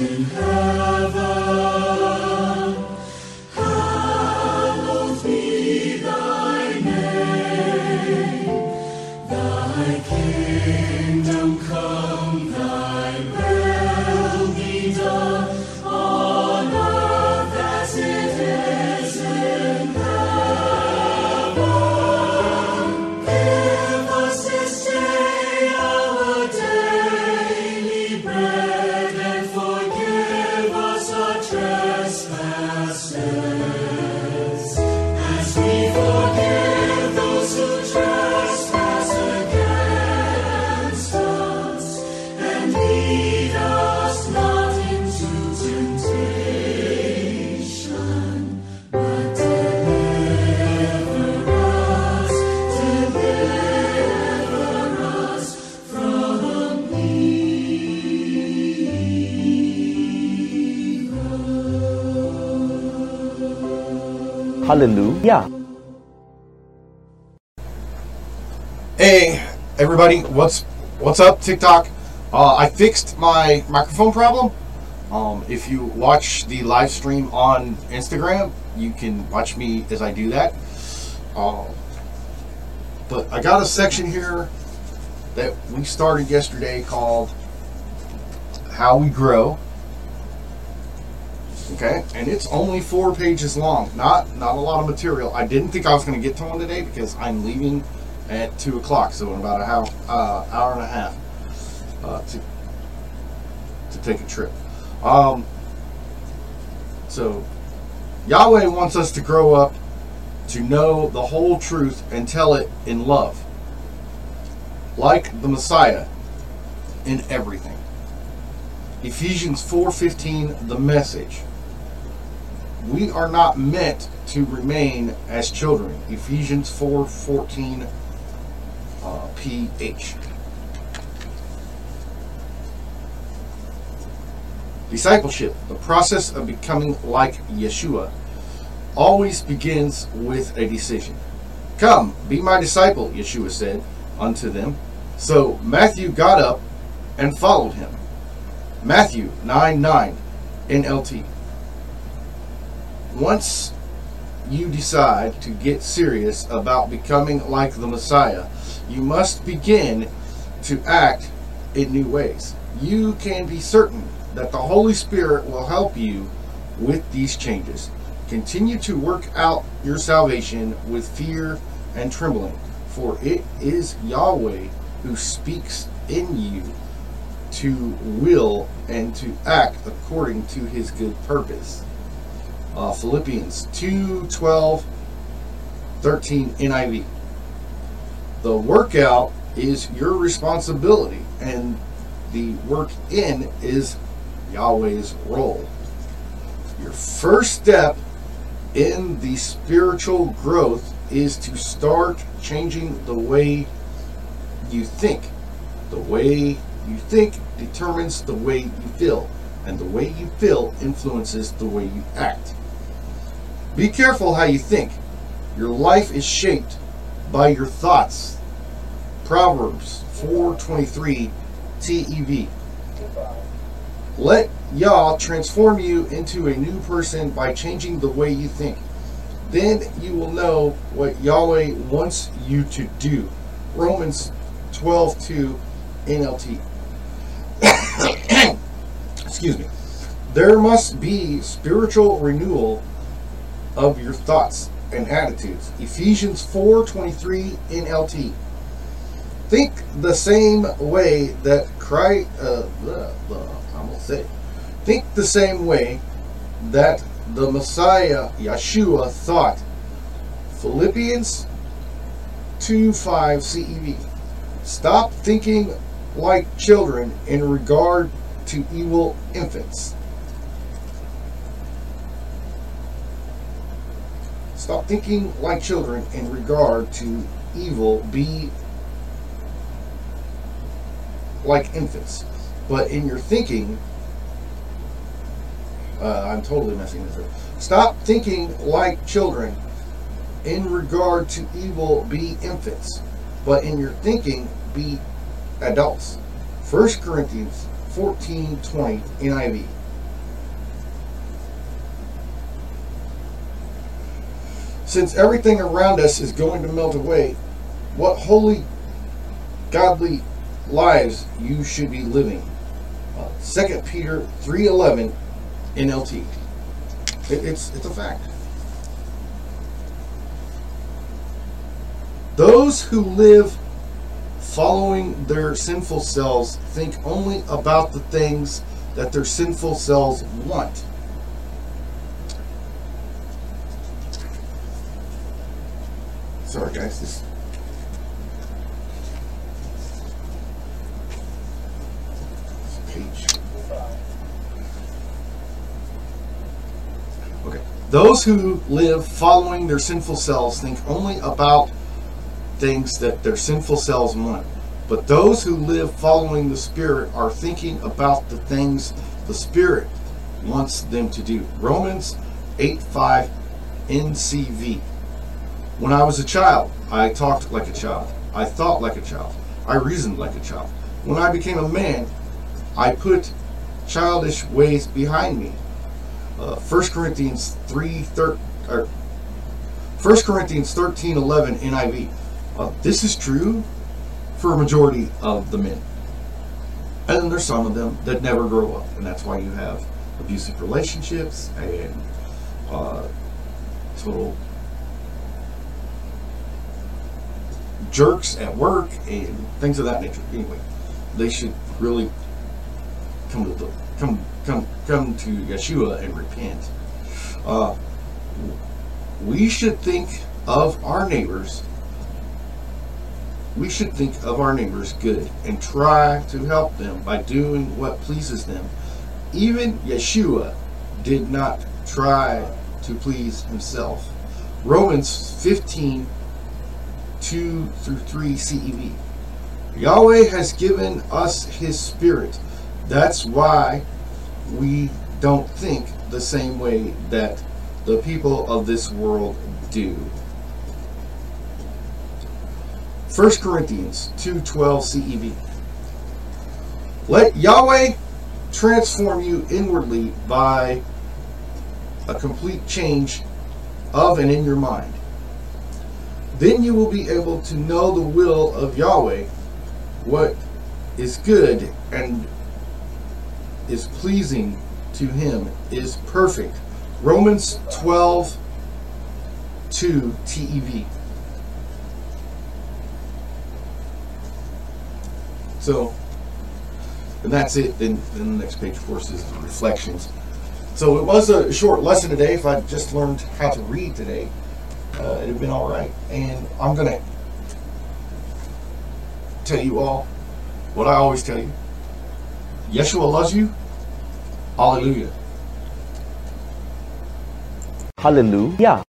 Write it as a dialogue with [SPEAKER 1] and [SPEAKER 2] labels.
[SPEAKER 1] in heaven. Blessed. Hallelujah.
[SPEAKER 2] Hey, everybody, what's what's up, TikTok? Uh, I fixed my microphone problem. Um, if you watch the live stream on Instagram, you can watch me as I do that. Uh, but I got a section here that we started yesterday called How We Grow. Okay, and it's only four pages long. Not not a lot of material. I didn't think I was going to get to one today because I'm leaving at two o'clock, so in about a hour, uh, hour and a half uh, to to take a trip. Um, so Yahweh wants us to grow up to know the whole truth and tell it in love, like the Messiah in everything. Ephesians 4:15 the message we are not meant to remain as children. Ephesians 4:14 uh, ph. Discipleship, the process of becoming like Yeshua, always begins with a decision. Come, be my disciple, Yeshua said unto them. So Matthew got up and followed him. Matthew 9 9 NLT once you decide to get serious about becoming like the Messiah, you must begin to act in new ways. You can be certain that the Holy Spirit will help you with these changes. Continue to work out your salvation with fear and trembling, for it is Yahweh who speaks in you to will and to act according to his good purpose. Uh, Philippians 2 12, 13 NIV. The workout is your responsibility, and the work in is Yahweh's role. Your first step in the spiritual growth is to start changing the way you think. The way you think determines the way you feel, and the way you feel influences the way you act. Be careful how you think. Your life is shaped by your thoughts. Proverbs 4:23 TEV. Let Yah transform you into a new person by changing the way you think. Then you will know what Yahweh wants you to do. Romans 12:2 NLT. Excuse me. There must be spiritual renewal of your thoughts and attitudes. Ephesians 4:23 NLT. Think the same way that Christ. Uh, uh, I'm gonna say. Think the same way that the Messiah Yeshua thought. Philippians 2:5 CEV. Stop thinking like children in regard to evil infants. Stop thinking like children in regard to evil. Be like infants. But in your thinking, uh, I'm totally messing this up. Stop thinking like children in regard to evil. Be infants. But in your thinking, be adults. 1 Corinthians 14 20 NIV. Since everything around us is going to melt away, what holy, godly lives you should be living. Uh, 2 Peter 3.11 NLT. It, it's, it's a fact. Those who live following their sinful selves think only about the things that their sinful selves want. Sorry, guys. This page. Okay. Those who live following their sinful selves think only about things that their sinful selves want. But those who live following the Spirit are thinking about the things the Spirit wants them to do. Romans 8 5 NCV. When I was a child, I talked like a child. I thought like a child. I reasoned like a child. When I became a man, I put childish ways behind me. Uh, 1 Corinthians 3 thir- or 1 Corinthians 13 11 NIV. Uh, this is true for a majority of the men. And then there's some of them that never grow up, and that's why you have abusive relationships and uh, total jerks at work and things of that nature. Anyway, they should really come to the come come come to Yeshua and repent. Uh, we should think of our neighbors. We should think of our neighbors good and try to help them by doing what pleases them. Even Yeshua did not try to please himself. Romans 15 2 through 3 CEV. Yahweh has given us his spirit. That's why we don't think the same way that the people of this world do. 1 Corinthians 2:12 CEV. Let Yahweh transform you inwardly by a complete change of and in your mind. Then you will be able to know the will of Yahweh, what is good and is pleasing to him, is perfect. Romans 12 2 TEV. So, and that's it. Then, then the next page, of course, is the reflections. So it was a short lesson today. If I just learned how to read today, uh, it'd have been all right. And I'm going to tell you all what I always tell you. Yeshua loves you. Hallelujah.
[SPEAKER 1] Hallelujah.